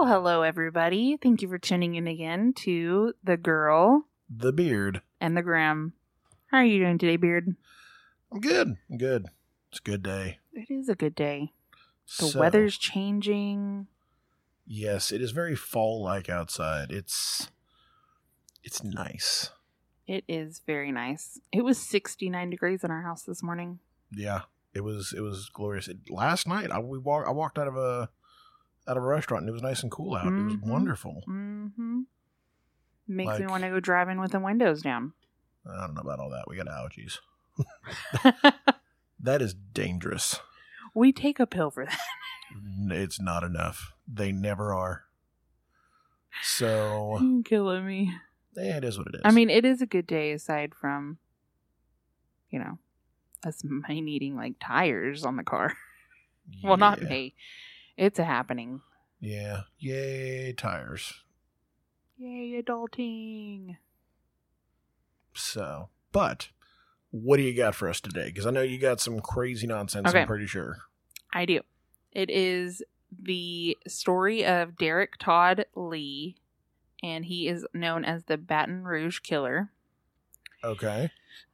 Well, hello, everybody. Thank you for tuning in again to The Girl The beard. and the Grim. How are you doing today, Beard? I'm good. I'm good. It's a good day. It is a good day. The So, weather's changing. Yes, it is very fall like outside. It's it's nice. It is very nice. It was 69 degrees in our house this morning. Yeah. It was it was glorious. It, last night I we walk, I walked out of a out of a restaurant and it was nice and cool out. It was Mhm. wonderful. Mm-hmm. Makes me want to go driving with the windows down. I don't know about all that. We got allergies. That is dangerous. we take a pill for that. It's not enough. They never are. So You're killing me. eh, it is what it is. I mean, it is a good day aside from, you know, us my needing like tires on the car. Well, not me. It's a happening. Yeah. Yay, tires. Yay, adulting. So, but what do you got for us today? Because I know you got some crazy nonsense. Okay. I'm pretty sure. I do. It is the story of Derrick Todd Lee, and he is known as the Baton Rouge Killer. Okay.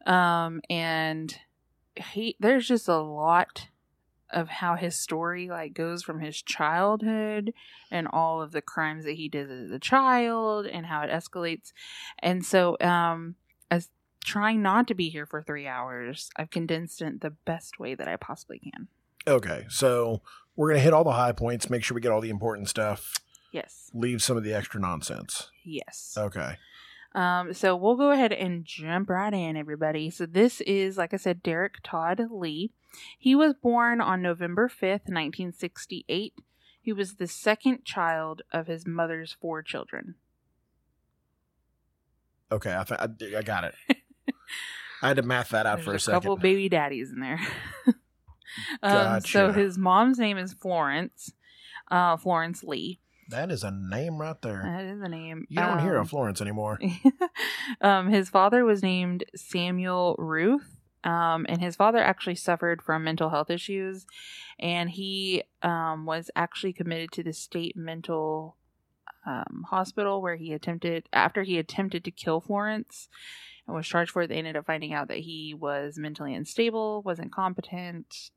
Um, and he there's just a lot of how his story like goes from his childhood and all of the crimes that he did as a child and how it escalates. And so, um, as trying not to be here for three hours, I've condensed it the best way that I possibly can. Okay. So we're gonna hit all the high points. Make sure we get all the important stuff. Yes. Leave some of the extra nonsense. Yes. Okay. Um, so we'll go ahead and jump right in, everybody. So this is, like I said, Derrick Todd Lee. He was born on November 5th, 1968. He was the second child of his mother's four children. Okay. I th- I, I got it. I had to math that out There's for a, a second. couple baby daddies in there. um, so his mom's name is Florence, uh, Florence Lee. That is a name right there. That is the name. You don't hear Um, of Florence anymore. um, his father was named Samuel Ruth, um, and his father actually suffered from mental health issues, and he um, was actually committed to the state mental um, hospital where he attempted after he attempted to kill Florence and was charged for it. They ended up finding out that he was mentally unstable, wasn't competent,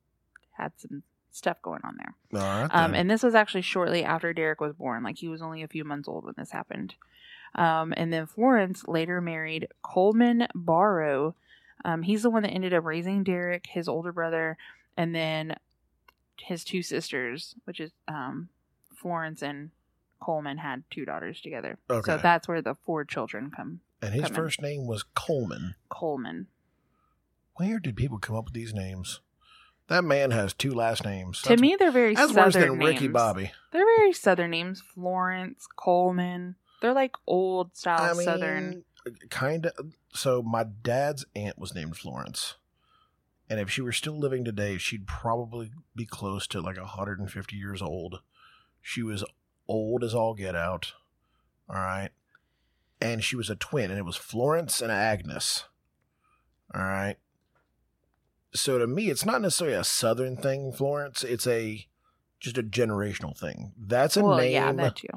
had some stuff going on there. All right. Um, and this was actually shortly after Derrick was born. Like he was only a few months old when this happened. Um, and then Florence later married Coleman Barrow. Um, he's the one that ended up raising Derrick, his older brother, and then his two sisters, which is um, Florence and Coleman had two daughters together. So that's where the four children come. and his coming. first name was Coleman. Coleman. Where did people come up with these names? That man has two last names. to me, they're very that's southern worse than Ricky names. Bobby. They're very southern names. Florence, Coleman. They're like old style I mean, southern. kind of. So my dad's aunt was named Florence, and if she were still living today, she'd probably be close to like 150 years old. She was old as all get out. All right, and she was a twin, and it was Florence and Agnes. All right. So to me, it's not necessarily a southern thing, Florence. It's a just a generational thing. That's a well, name. yeah, that too.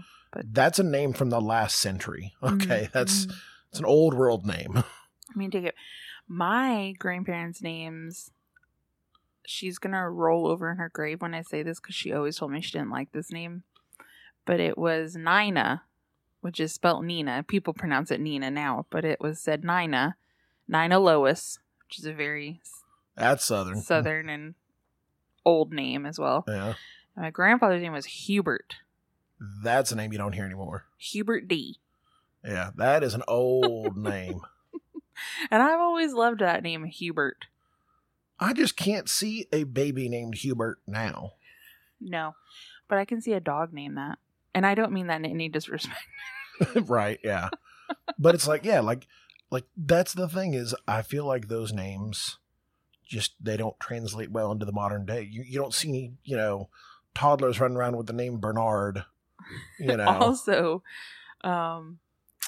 That's a name from the last century. Okay, Mhm, that's it's an old world name. I mean, take it. My grandparents' names. She's gonna roll over in her grave when I say this because she always told me she didn't like this name, but it was Nina, which is spelled Nina. People pronounce it Nina now, but it was said Nina, Nina Lois, which is a very That's southern. southern and old name as well. Yeah, my grandfather's name was Hubert. that's a name you don't hear anymore. Hubert D. Yeah, that is an old name. And I've always loved that name, Hubert. I just can't see a baby named Hubert now. No, but I can see a dog named that. And I don't mean that in any disrespect. right? Yeah, but it's like yeah, like like that's the thing is I feel like those names just they don't translate well into the modern day. You you don't see you know toddlers running around with the name Bernard. You know, Also, um,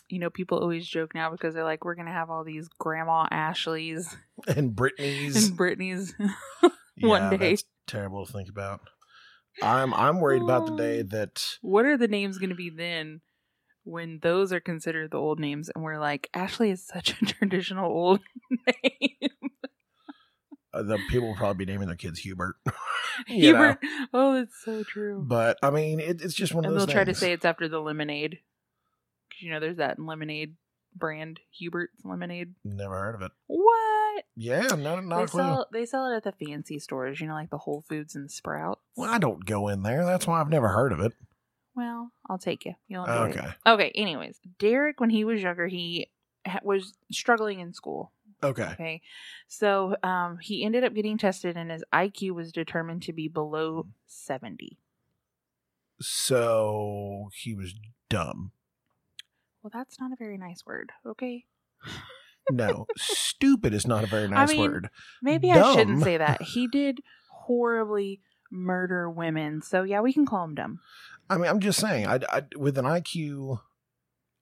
you know, people always joke now because they're like, we're gonna have all these Grandma Ashleys and Brittany's and Brittany's. Yeah, one day. That's terrible to think about. I'm I'm worried about the day that What are the names going to be then when those are considered the old names and we're like, Ashley is such a traditional old name? Uh, the people will probably be naming their kids Hubert. You know? Hubert. Oh, that's so true. But I mean, it, it's just one of and those. they'll try to say it's after the lemonade. Because, you know, there's that lemonade brand, Hubert's Lemonade. Never heard of it. What? Yeah, not not They a clue. sell, they sell it at the fancy stores, you know, like the Whole Foods and Sprouts. Well, I don't go in there. That's why I've never heard of it. Well, I'll take you. You'll enjoy it. Okay. Okay, anyways, Derrick, when he was younger, he was struggling in school. Okay. Okay. So um, he ended up getting tested, and his IQ was determined to be below 70. So he was dumb. Well, that's not a very nice word. Okay. No, stupid is not a very nice mean, word. Maybe I shouldn't say that. He did horribly murder women. So, yeah, we can call him dumb. I mean, I'm just saying, I, I with an IQ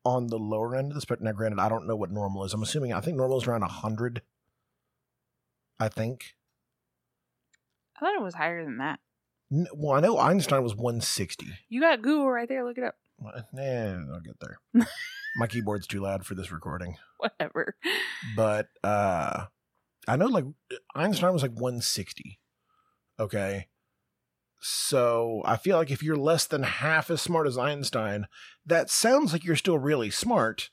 on the lower end of the spectrum. Now, granted, I don't know what normal is. I'm assuming I think normal is around hundred. I think. I thought it was higher than that. N- Well, I know Einstein was 160. You got Google right there. Look it up. Well, Nah, I'll get there. My keyboard's too loud for this recording. Whatever. But uh I know like Einstein was like 160. Okay. So I feel like if you're less than half as smart as Einstein, that sounds like you're still really smart.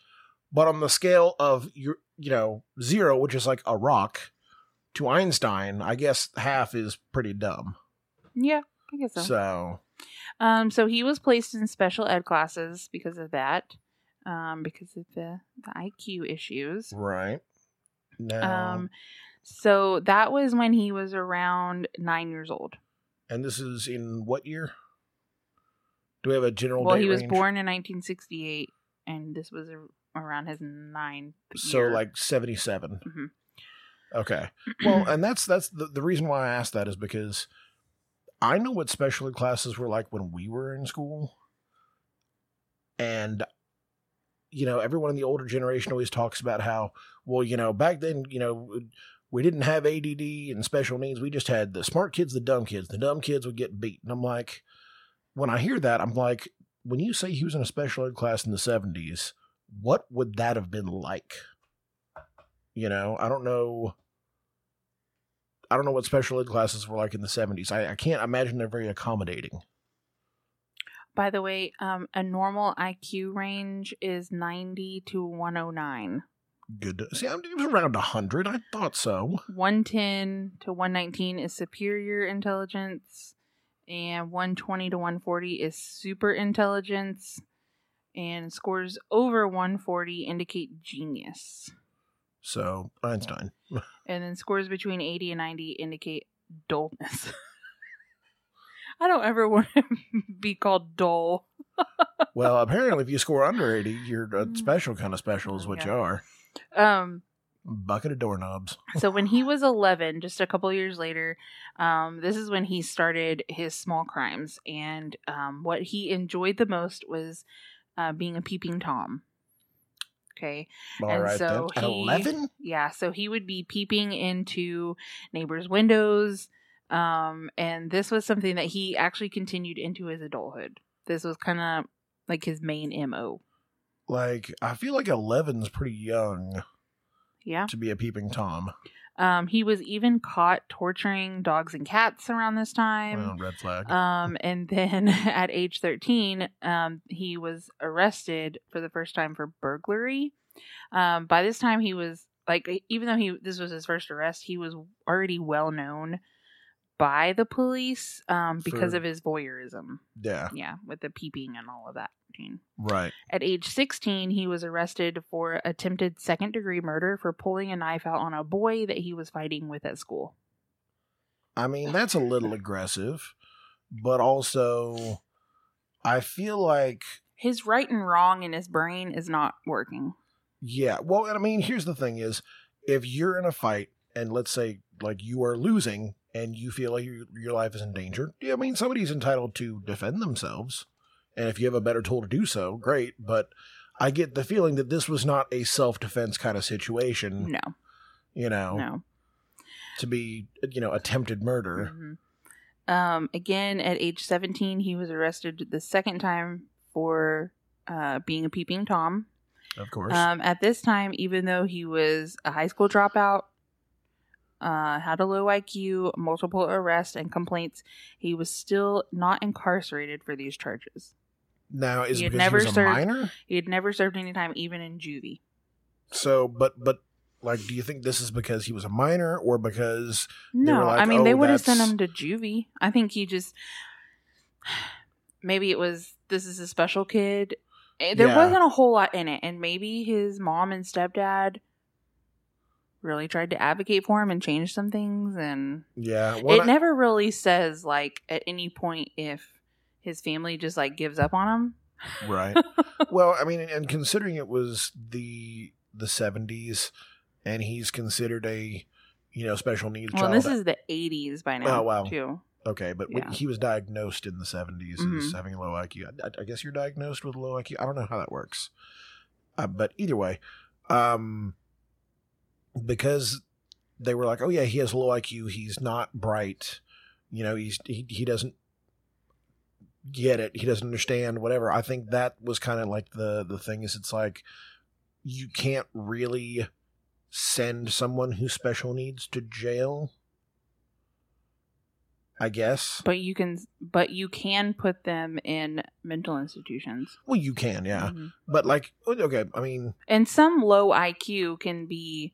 But on the scale of your you know, zero, which is like a rock, to Einstein, I guess half is pretty dumb. Yeah, I guess so. So Um, so he was placed in special ed classes because of that, um, because of the, the IQ issues. right. Now Um, so that was when he was around nine years old. And this is in what year? Do we have a general well, he was range? born in 1968, and this was around his ninth. so year. like 77 Mhm. okay well and that's that's the, the reason why i asked that is because i know what special ed classes were like when we were in school and you know everyone in the older generation always talks about how well you know back then you know we didn't have add and special needs. We just had the smart kids the dumb kids. The dumb kids would get beat. And i'm like when i hear that i'm like when you say he was in a special ed class in the 70s what would that have been like? You know i don't know i don't know what special ed classes were like in the 70s i, I can't imagine they're very accommodating. By the way, um, a normal IQ range is 90 to 109. Good to, see i'm it was around 100 i thought so 110 to 119 is superior intelligence, and 120 to 140 is super intelligence, and scores over 140 indicate genius. so einstein And then scores between 80 and 90 indicate dullness. I don't ever want to be called dull. well apparently if you score under 80 you're a mm-hmm. special kind of special is oh, what you are Um, bucket of doorknobs. so when he was 11 just a couple years later um, this is when he started his small crimes and um, what he enjoyed the most was uh, being a peeping tom. Okay? All And right so then. At he- 11 yeah so he would be peeping into neighbors windows um, and this was something that he actually continued into his adulthood. This was kind of like his main mo like i feel like 11's pretty young yeah. to be a peeping tom. Um, he was even caught torturing dogs and cats around this time. Well, red flag. Um, and then at age 13, um, he was arrested for the first time for burglary. Um, by this time, he was like, even though he this was his first arrest, he was already well known by the police um, because For- of his voyeurism. yeah Yeah, with the peeping and all of that. right At age 16, he was arrested for attempted second degree murder for pulling a knife out on a boy that he was fighting with at school. I mean, that's a little aggressive, but also I feel like His right and wrong in his brain is not working. yeah, well, I mean, here's the thing is if you're in a fight and let's say like you are losing and you feel like your, your life is in danger, yeah, I mean, somebody's entitled to defend themselves. And if you have a better tool to do so, great, but I get the feeling that this was not a self-defense kind of situation, No, you know, no. to be, you know, attempted murder. Mhm. Um, again, at age 17, he was arrested the second time for uh, being a peeping Tom. Of course. Um, at this time, even though he was a high school dropout, uh, had a low IQ, multiple arrests and complaints, he was still not incarcerated for these charges. now, is he had never he was a served- minor? He had never served any time, even in juvie. So, but but like, do you think this is because he was a minor, or because No, like, I mean they "Oh, would have sent him to juvie. I think he just maybe it was this is a special kid. Eh, There Yeah. wasn't a whole lot in it, and maybe his mom and stepdad really tried to advocate for him and change some things, and yeah, well, it I- never really says like at any point if his family just like gives up on him. right? well, I mean, and considering it was the the seventies, and he's considered a you know special needs child. Well, child. this is the '80s by now. Oh, wow. too. okay, but yeah. he was diagnosed in the 70s as Mhm. having low IQ. I, I guess you're diagnosed with low IQ. I don't know how that works, uh, but either way, um, because they were like, oh yeah, he has low IQ. He's not bright. You know, he's he he doesn't get it. He doesn't understand whatever. I think that was kind of like the the thing is it's like you can't really send someone who's special needs to jail. I guess. But you can, but you can put them in mental institutions. Well, you can, yeah. Mhm. But like, okay, I mean, And some low IQ can be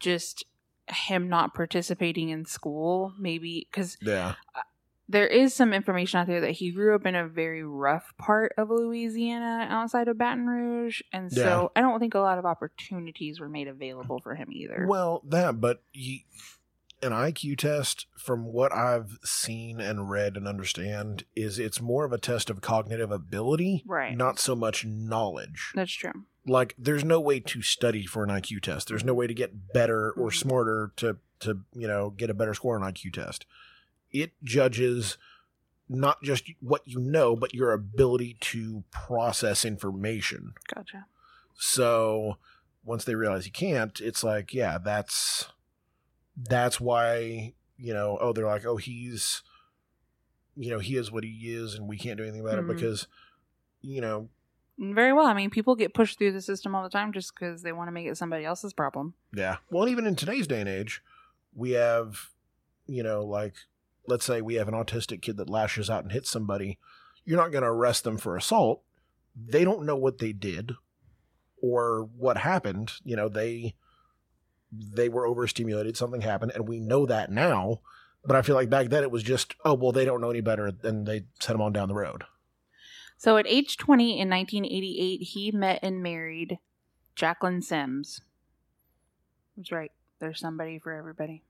just him not participating in school, maybe because yeah, there is some information out there that he grew up in a very rough part of Louisiana outside of Baton Rouge. And so Yeah. I don't think a lot of opportunities were made available for him either. Well, that, but you, an IQ test, from what I've seen and read and understand, is it's more of a test of cognitive ability, Right. Not so much knowledge. That's true. Like, there's no way to study for an IQ test. There's no way to get better or Mhm. smarter to to you know get a better score on an IQ test. It judges not just what you know, but your ability to process information. Gotcha. So once they realize you can't, it's like, yeah, that's that's why you know. Oh, they're like, oh, he's you know he is what he is, and we can't do anything about Mhm. it because you know, Very well. I mean, people get pushed through the system all the time just because they want to make it somebody else's problem. yeah. Well, even in today's day and age, we have you know like let's say we have an autistic kid that lashes out and hits somebody. You're not going to arrest them for assault. They don't know what they did or what happened. You know, they they were overstimulated, something happened, and we know that now. But I feel like back then it was just, oh well, they don't know any better, and they set them on down the road. So at age 20 in 1988, he met and married Jacqueline Sims. That's right. There's somebody for everybody.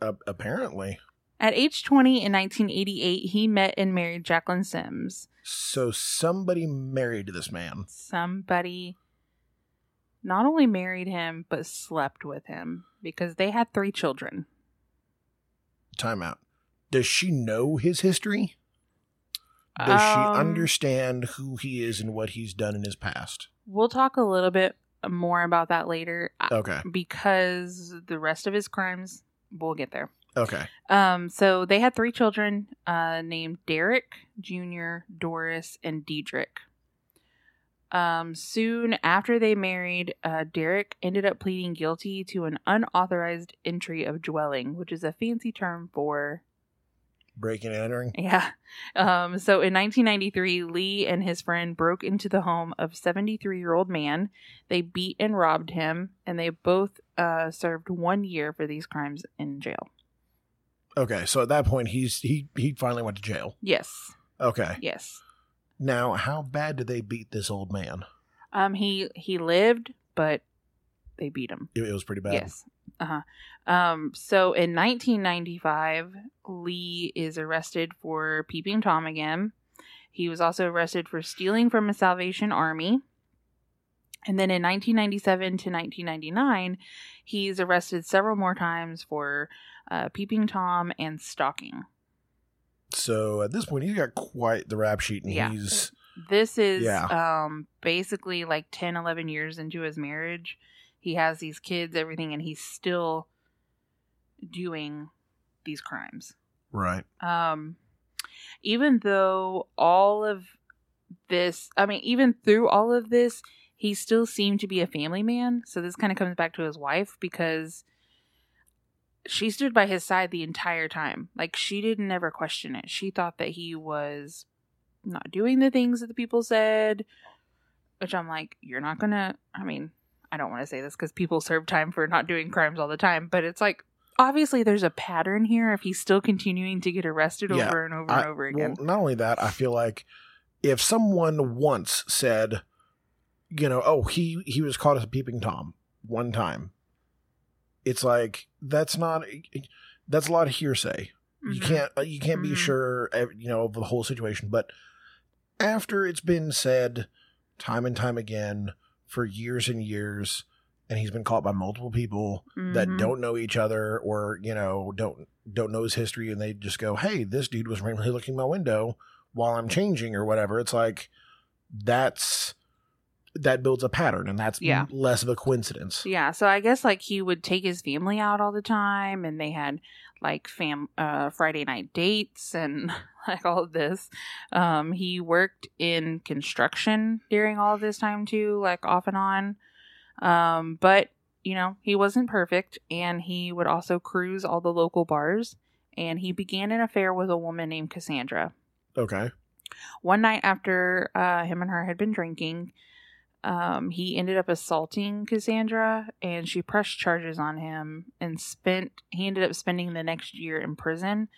Uh, apparently, At age 20 in 1988, he met and married Jacqueline Sims. so somebody married this man. Somebody not only married him, but slept with him because they had three children. Timeout. Does she know his history? Does Um, she understand who he is and what he's done in his past? We'll talk a little bit more about that later Okay. because the rest of his crimes, we'll get there. Okay. Um, so they had three children, uh, named Derrick Jr., Doris, and Diedrich. Um, soon after they married, uh, Derrick ended up pleading guilty to an unauthorized entry of dwelling, which is a fancy term for Breaking and entering. yeah. Um, so in 1993, Lee and his friend broke into the home of 73 year old man. They beat and robbed him, and they both uh, served one year for these crimes in jail. Okay. So at that point, he's he he finally went to jail. Yes, Okay. yes. Now, how bad did they beat this old man? Um, he he lived, but they beat him. It, it was pretty bad. Yes. Uh huh. Um, so in 1995, Lee is arrested for peeping Tom again. He was also arrested for stealing from a Salvation Army. And then in 1997 to 1999, he's arrested several more times for uh, peeping Tom and stalking. So at this point, he's got quite the rap sheet, and Yeah. he's This is Yeah. um, basically like 10, 11 years into his marriage. He has these kids, everything, and he's still doing these crimes. Right. Um, even though all of this, I mean, even through all of this, he still seemed to be a family man. So this kind of comes back to his wife because she stood by his side the entire time. Like she didn't ever question it. She thought that he was not doing the things that the people said, which I'm like, you're not gonna. I mean, I don't want to say this because people serve time for not doing crimes all the time, but it's like obviously there's a pattern here if he's still continuing to get arrested Yeah, over and over I- and over again. Well, not only that, I feel like if someone once said, you know, oh, he he was caught as a peeping tom one time, it's like that's not that's a lot of hearsay. You Mhm. can't uh, you can't be Mhm. sure, uh, you know, of the whole situation. But after it's been said time and time again for years and years, and he's been caught by multiple people that Mhm. don't know each other or you know don't don't know his history, and they just go, "Hey, this dude was randomly looking my window while I'm changing or whatever." It's like that's that builds a pattern, and that's Yeah. less of a coincidence. Yeah, so I guess like he would take his family out all the time and they had like fam uh Friday night dates and like all of this. Um he worked in construction during all of this time too, like off and on. Um but you know, he wasn't perfect and he would also cruise all the local bars and he began an affair with a woman named Cassandra. Okay. One night after uh, him and her had been drinking, um, he ended up assaulting Cassandra, and she pressed charges on him and spent. He ended up spending the next year in prison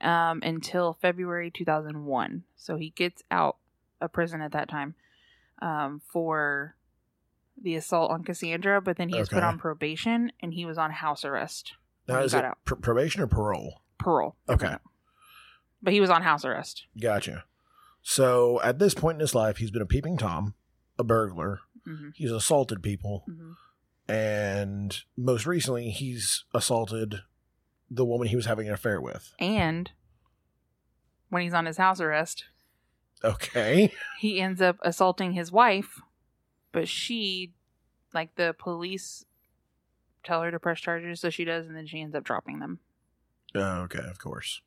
um, until February 2001. So he gets out of prison at that time um, for the assault on Cassandra, but then he was put on probation and he was on house arrest. Now is it pr- probation or parole? Parole. Okay. But he was on house arrest. Gotcha. So at this point in his life, he's been a peeping tom, a burglar. hmm He's assaulted people, hmm and most recently, he's assaulted the woman he was having an affair with. And when he's on his house arrest, Okay. he ends up assaulting his wife, but she, like the police, tell her to press charges, so she does, and then she ends up dropping them. Oh, okay, of course.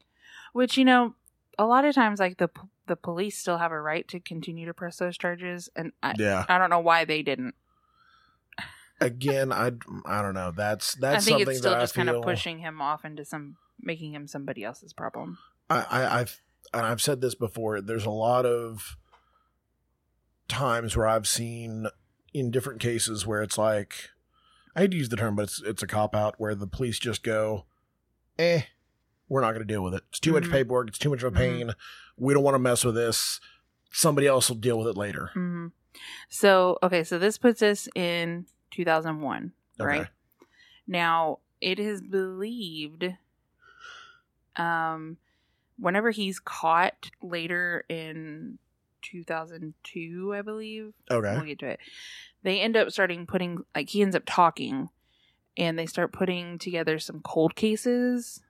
Which you know, a lot of times, like the the police still have a right to continue to press those charges, and I Yeah. I don't know why they didn't. Again, I I don't know. That's that's I think something it's still that just I feel. kind of pushing him off into some, making him somebody else's problem. I, I I've and I've said this before. There's a lot of times where I've seen in different cases where it's like I hate to use the term, but it's it's a cop out where the police just go, eh, we're not going to deal with it. It's too much Mhm. paperwork. It's too much of a pain. We don't want to mess with this. Somebody else will deal with it later. hmm So okay, so this puts us in 2001, Okay. right? Now it is believed, um, whenever he's caught later in 2002, I believe. Okay. We'll get to it. They end up starting putting like he ends up talking, and they start putting together some cold cases.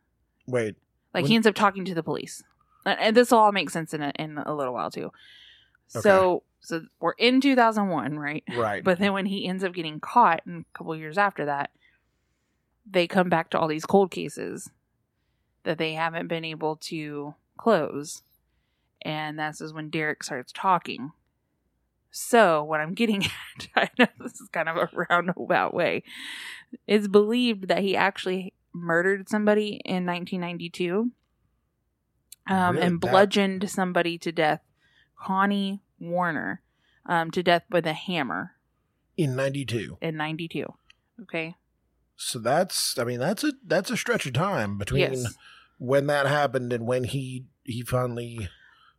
Wait. Like When- he ends up talking to the police, and, this will all make sense in a, in a little while too. So so we're in 2001, right? Right. But then when he ends up getting caught, and a couple years after that, they come back to all these cold cases that they haven't been able to close, and that's is when Derrick starts talking. So what I'm getting at, I know this is kind of a roundabout way, it's believed that he actually murdered somebody in 1992 um, Really? and That- bludgeoned somebody to death, Connie Warner, um, to death with a hammer in 92. in 92. Okay. So that's I mean that's a that's a stretch of time between Yes. when that happened and when he he finally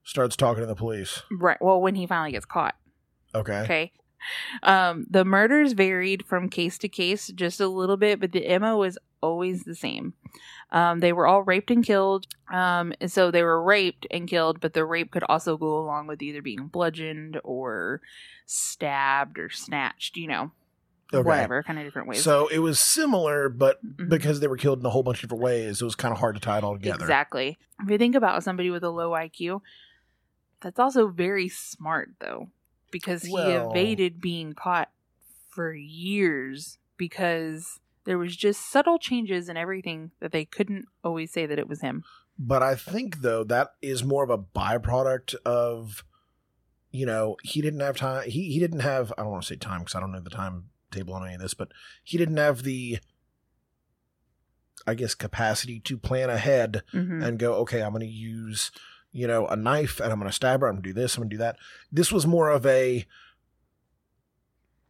starts talking to the police. Right. Well, when he finally gets caught. Okay. Okay. Um, the murders varied from case to case just a little bit, but the MO was always the same. Um, they were all raped and killed. Um, and so they were raped and killed, but the rape could also go along with either being bludgeoned or stabbed or snatched, you know, Okay. whatever, kind of different ways. So it was similar, but Mhm. because they were killed in a whole bunch of different ways, it was kind of hard to tie it all together. Exactly. If you think about somebody with a low IQ, that's also very smart though, because he Well- evaded being caught for years because there was just subtle changes in everything that they couldn't always say that it was him. But I think though that is more of a byproduct of, you know, he didn't have time. He he didn't have. I don't want to say time because I don't know the timetable on any of this, but he didn't have the, I guess, capacity to plan ahead Mhm. and go, okay, I'm going to use, you know, a knife and I'm going to stab her. I'm going to do this. I'm going to do that. This was more of a.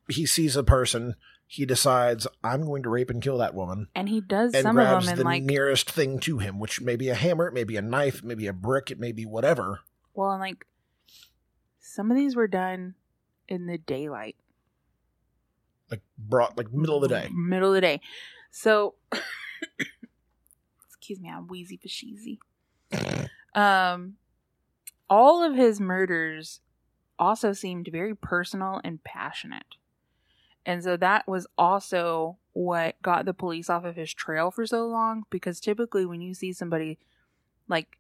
He sees a person. He decides, I'm going to rape and kill that woman and he does and some of grabs them in the like nearest thing to him, which may be a hammer, it may be a knife, it may be a brick, it may be whatever. well, and like some of these were done in the daylight, Like brought like middle of the day. middle of the day. So, excuse me, I'm wheezy for sheezy. Um, all of his murders also seemed very personal and passionate. And so that was also what got the police off of his trail for so long because typically when you see somebody like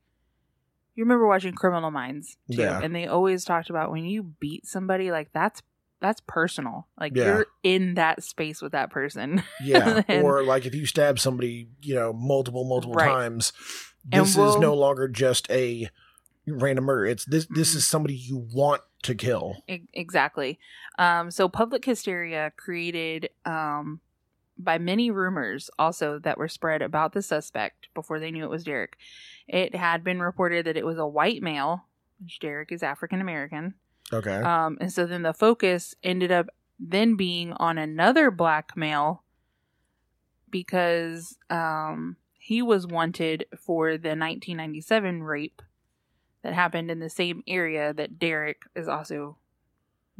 you remember watching Criminal Minds too Yeah. and they always talked about when you beat somebody like that's that's personal. Like Yeah. you're in that space with that person. Yeah. And- or like if you stab somebody, you know, multiple, multiple Right. times, This is we'll- no longer just a random murder. It's this this is somebody you want to kill. Exactly. Um, so public hysteria created um, by many rumors also that were spread about the suspect before they knew it was Derrick. It had been reported that it was a white male, which Derrick is African American. Okay. Um, and so then the focus ended up then being on another black male because um, he was wanted for the 1997 rape that happened in the same area that Derrick is also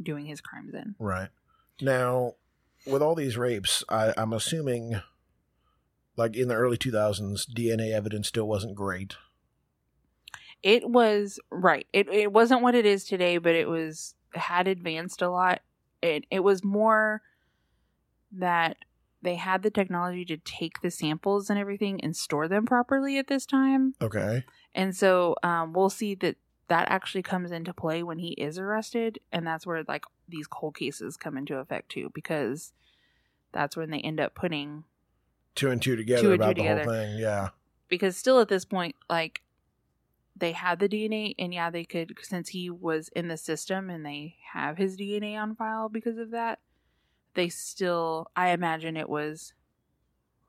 doing his crimes in. right. Now, with all these rapes, I, I'm assuming like in the early 2000s, DNA evidence still wasn't great. It was right. It it wasn't what it is today, but it was had advanced a lot. It it was more that they had the technology to take the samples and everything and store them properly at this time. Okay. And so um, we'll see that that actually comes into play when he is arrested, and that's where like these cold cases come into effect too, because that's when they end up putting Two and two together Two and two about the whole thing. Yeah. because still at this point like they had the DNA and yeah they could since he was in the system and they have his DNA on file because of that they still I imagine it was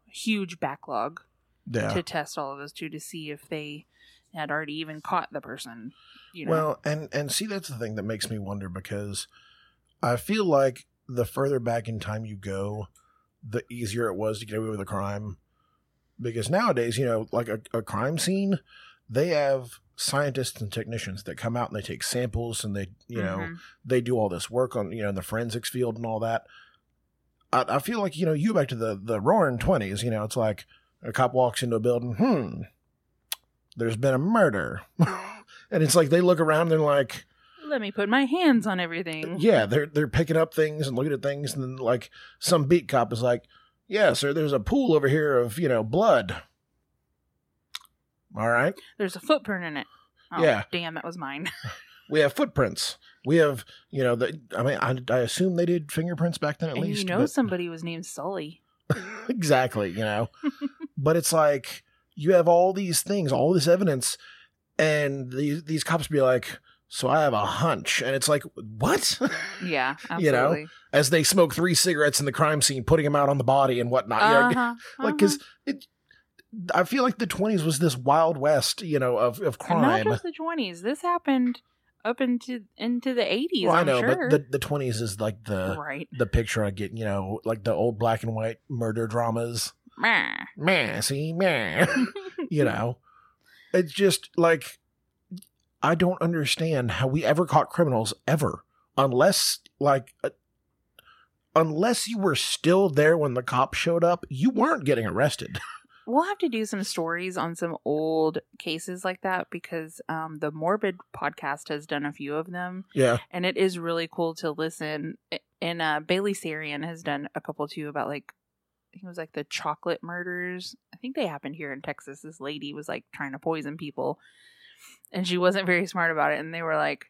a huge backlog Yeah. to test all of those two to see if they had already even caught the person you know Well, and and see that's the thing that makes me wonder because I feel like the further back in time you go, the easier it was to get away with a crime. Because nowadays, you know, like a, a crime scene, they have scientists and technicians that come out and they take samples and they, you know, Mhm. they do all this work on, you know, in the forensics field and all that. I, I feel like, you know, you go back to the, the roaring 20s, you know, it's like a cop walks into a building, hmm, there's been a murder. and it's like they look around and they're like, let me put my hands on everything yeah, they're they're picking up things and looking at things, and then like some beat cop is like, yeah, sir, there's a pool over here of you know blood. All right, there's a footprint in it oh, Yeah. damn that was mine we have footprints. We have you know the. I mean, I, I assume they did fingerprints back then at and least. you know but- somebody was named Sully exactly, you know. but it's like you have all these things, all this evidence, and these these cops be like, "So I have a hunch," and it's like, "What?" yeah You know? absolutely As they smoke three cigarettes in the crime scene, putting them out on the body and whatnot. You know, uh-huh, like uh-huh. because it. I feel like the twenties was this wild west, you know, of of And not crime. just the twenties. This happened up into into the eighties. Well, I know, sure. but the the twenties is like the right. the picture I get, you know, like the old black and white murder dramas. Meh. Meh, see, meh. you know it's just like i don't understand how we ever caught criminals ever unless like uh, unless you were still there when the cops showed up you weren't getting arrested We'll have to do some stories on some old cases like that because um, the Morbid podcast has done a few of them, yeah and it is really cool to listen. And uh, Bailey Sarian has done a couple too about like I think it was like the chocolate murders. I think they happened here in Texas. This lady was like trying to poison people, and she wasn't very smart about it. And they were like,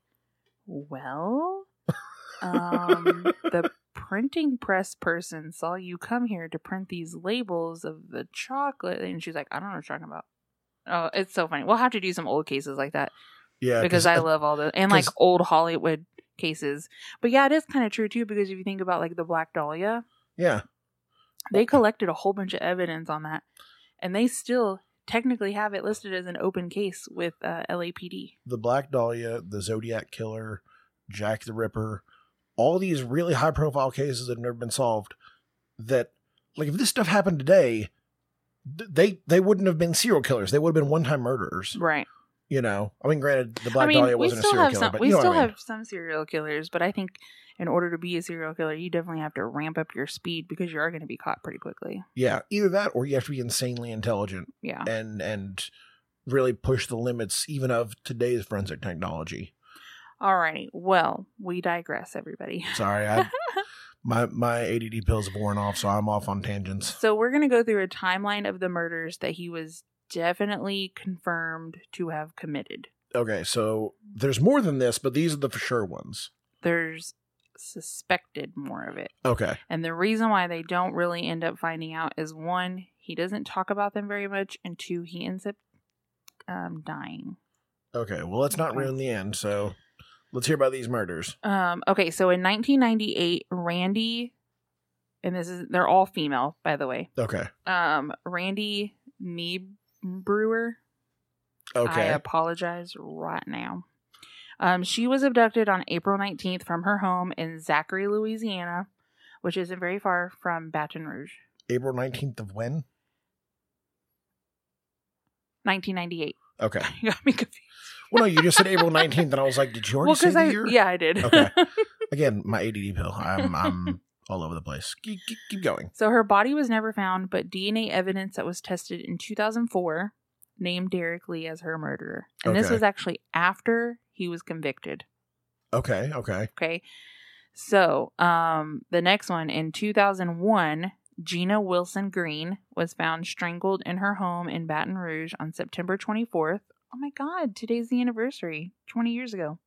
"Well, um, the printing press person saw you come here to print these labels of the chocolate," and she's like, "I don't know what you're talking about." Oh, it's so funny. We'll have to do some old cases like that Yeah, because I love all the and like old Hollywood cases. But yeah, it is kind of true too because if you think about like the Black Dahlia, yeah, they collected a whole bunch of evidence on that, and they still technically have it listed as an open case with uh, LAPD. the Black Dahlia, the Zodiac Killer, Jack the Ripper, all these really high profile cases that have never been solved. That like if this stuff happened today, they they wouldn't have been serial killers. They would have been one time murderers. Right. You know, I mean, granted, the Black I mean, Dahlia wasn't a serial killer, some. but We still I mean. have some serial killers, but I think in order to be a serial killer, you definitely have to ramp up your speed because you are going to be caught pretty quickly. Yeah, either that or you have to be insanely intelligent Yeah. and and really push the limits even of today's forensic technology. Alrighty. Well, we digress, everybody. Sorry, I my my ADD pills have worn off, so I'm off on tangents. So we're going to go through a timeline of the murders that he was definitely confirmed to have committed. Okay, so there's more than this, but these are the for sure ones. There's suspected more of it. Okay, And the reason why they don't really end up finding out is one, he doesn't talk about them very much, and two, he ends up um, dying. okay. Well, let's not ruin the end. So let's hear about these murders. Um, okay, so in 1998, Randi, and this is they're all female, by the way. Okay, Um, Randy Me Brewer. Okay. I apologize right now. Um, she was abducted on April 19th from her home in Zachary, Louisiana, which isn't very far from Baton Rouge. April nineteenth of when? 1998. Okay. You got me confused. Well, no, you just said April nineteenth, and I was like, did you already Well, say the I year? yeah I did. Okay. Again, my ADD pill. I'm I'm all over the place. Keep, keep, going. So her body was never found, but DNA evidence that was tested in 2004 named Derrick Lee as her murderer. And this was actually after he was convicted. Okay, okay, Okay. So, um, the next one in 2001, Gina Wilson Green was found strangled in her home in Baton Rouge on September 24th. Oh my God, today's the anniversary, 20 years ago.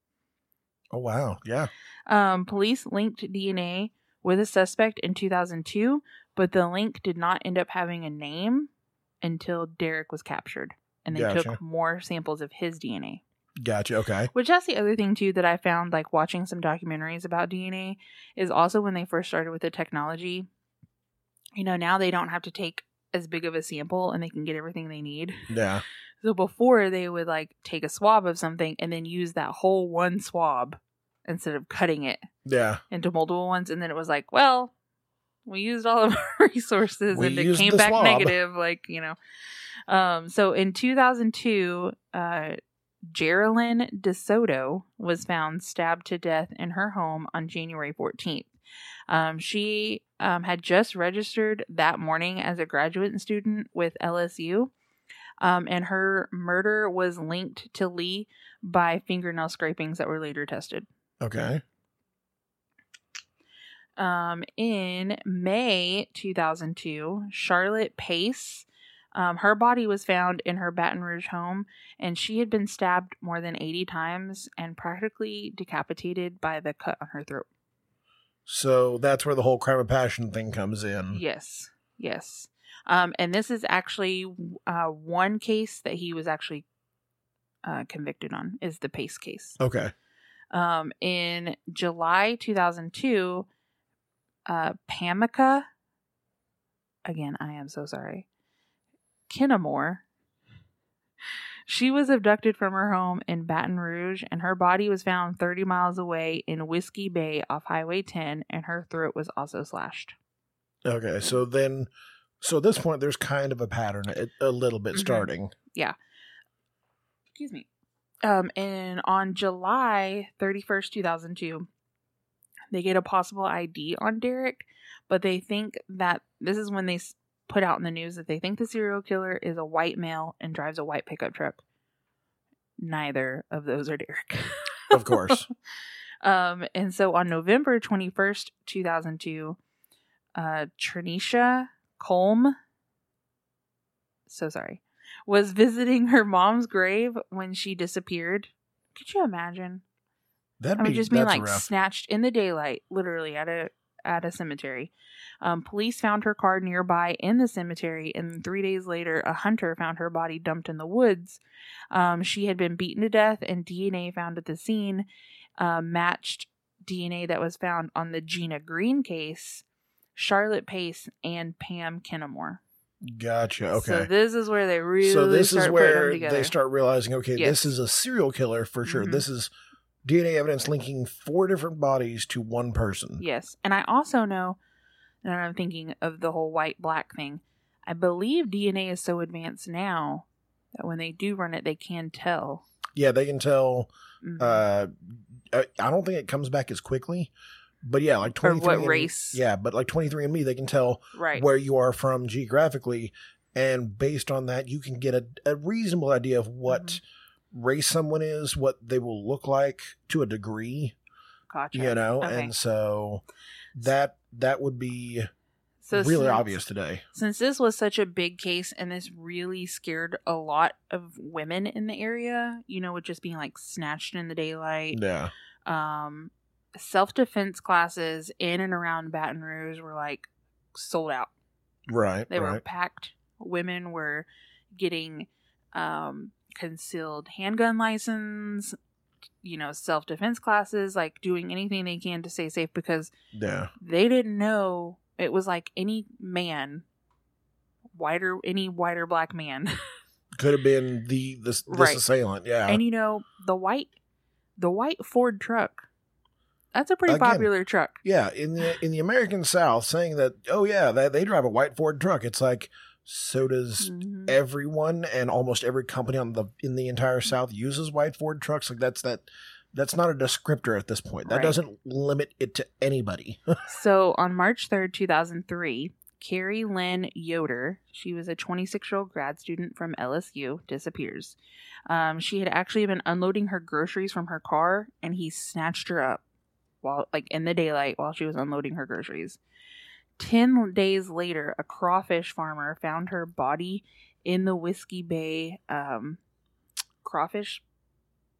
Oh wow, yeah. Um, police linked DNA with a suspect in 2002, but the link did not end up having a name until Derrick was captured. And they Gotcha. took more samples of his DNA. Gotcha. Okay. Which that's the other thing too that I found like watching some documentaries about DNA is also when they first started with the technology. You know, now they don't have to take as big of a sample and they can get everything they need. Yeah. So before they would like take a swab of something and then use that whole one swab instead of cutting it Yeah. into multiple ones and then it was like, well, we used all of our resources We and it came back swab. negative like, you know. Um so in 2002, uh Geraldine DeSoto was found stabbed to death in her home on January 14th. Um, she um, had just registered that morning as a graduate student with LSU, um, and her murder was linked to Lee by fingernail scrapings that were later tested. Okay. Um, in May 2002, Charlotte Pace, um, her body was found in her Baton Rouge home, and she had been stabbed more than 80 times and practically decapitated by the cut on her throat. So that's where the whole crime of passion thing comes in. Yes, yes. Um, and this is actually uh, one case that he was actually uh, convicted on is the Pace case. Okay. Um, in July 2002, uh, Pamika, again, I am so sorry, Kinamore, she was abducted from her home in Baton Rouge, and her body was found 30 miles away in Whiskey Bay off Highway 10, and her throat was also slashed. Okay. So then, so at this point, there's kind of a pattern, a, a little bit Mhm. starting. Yeah. Excuse me. Um, and on July 31st, 2002, they get a possible ID on Derrick, but they think that this is when they put out in the news that they think the serial killer is a white male and drives a white pickup truck. Neither of those are Derrick. Of course. Um, and so on November 21st, 2002, uh, Trinisha Colm, so sorry, was visiting her mom's grave when she disappeared. Could you imagine? That'd I mean, be just being like rough. snatched in the daylight, literally at a at a cemetery. Um, police found her car nearby in the cemetery, and three days later, a hunter found her body dumped in the woods. Um, she had been beaten to death, and DNA found at the scene uh, matched DNA that was found on the Gina Green case, Charlotte Pace, and Pam Kinamore. Gotcha. Okay. So this is where they really so this start is where they start realizing okay Yes. this is a serial killer for sure Mhm. this is dna evidence linking four different bodies to one person Yes. And I also know, and I'm thinking of the whole white black thing. I believe DNA is so advanced now that when they do run it, they can tell. yeah they can tell Mhm. uh I don't think it comes back as quickly but yeah like or 23 what race. yeah but like 23 and me they can tell Right. where you are from geographically and based on that you can get a, a reasonable idea of what Mm-hmm. race someone is what they will look like to a degree Gotcha. you know Okay. and so that that would be so really since- obvious today Since this was such a big case and this really scared a lot of women in the area, you know, with just being like snatched in the daylight, yeah um, self defense classes in and around Baton Rouge were like sold out. right They were packed. Women were getting um, concealed handgun license, you know, self defense classes, like doing anything they can to stay safe because yeah they didn't know it was like any man, whiter, any white or black man. could have been the this, this Right. assailant yeah and you know, the white, the white Ford truck, that's a pretty Again, popular truck. yeah in the in the american south saying that oh yeah they, they drive a white ford truck it's like so does Mhm. everyone and almost every company on the in the entire south uses white ford trucks like that's that that's not a descriptor at this point that Right. doesn't limit it to anybody So on March 3rd, 2003, Carrie Lynn Yoder, she was a 26 year old grad student from LSU, disappears. Um, she had actually been unloading her groceries from her car and he snatched her up while, like, in the daylight while she was unloading her groceries. 10 days later, a crawfish farmer found her body in the Whiskey Bay um, crawfish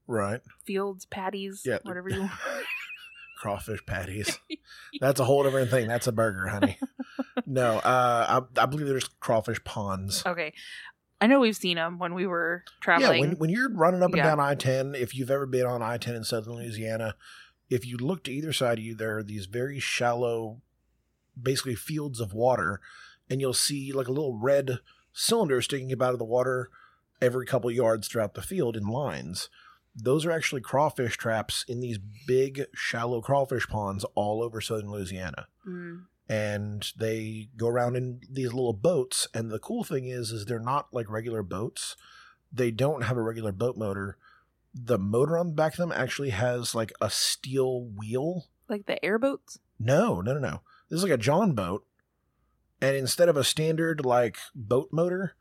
right fields, patties, Yeah. whatever you want. crawfish patties that's a whole different thing that's a burger honey no uh I, I believe there's crawfish ponds Okay. I know we've seen them when we were Yeah, traveling. when, when you're running up and Yeah. down I 10, if you've ever been on I 10 in southern Louisiana, if you look to either side of you, there are these very shallow, basically fields of water, and you'll see like a little red cylinder sticking up out of the water every couple yards throughout the field in lines. Those are actually crawfish traps in these big, shallow crawfish ponds all over southern Louisiana Mm. and they go around in these little boats and the cool thing is is they're not like regular boats they don't have a regular boat motor the motor on the back of them actually has like a steel wheel Like the airboats? no no no no this is like a john boat and instead of a standard like boat motor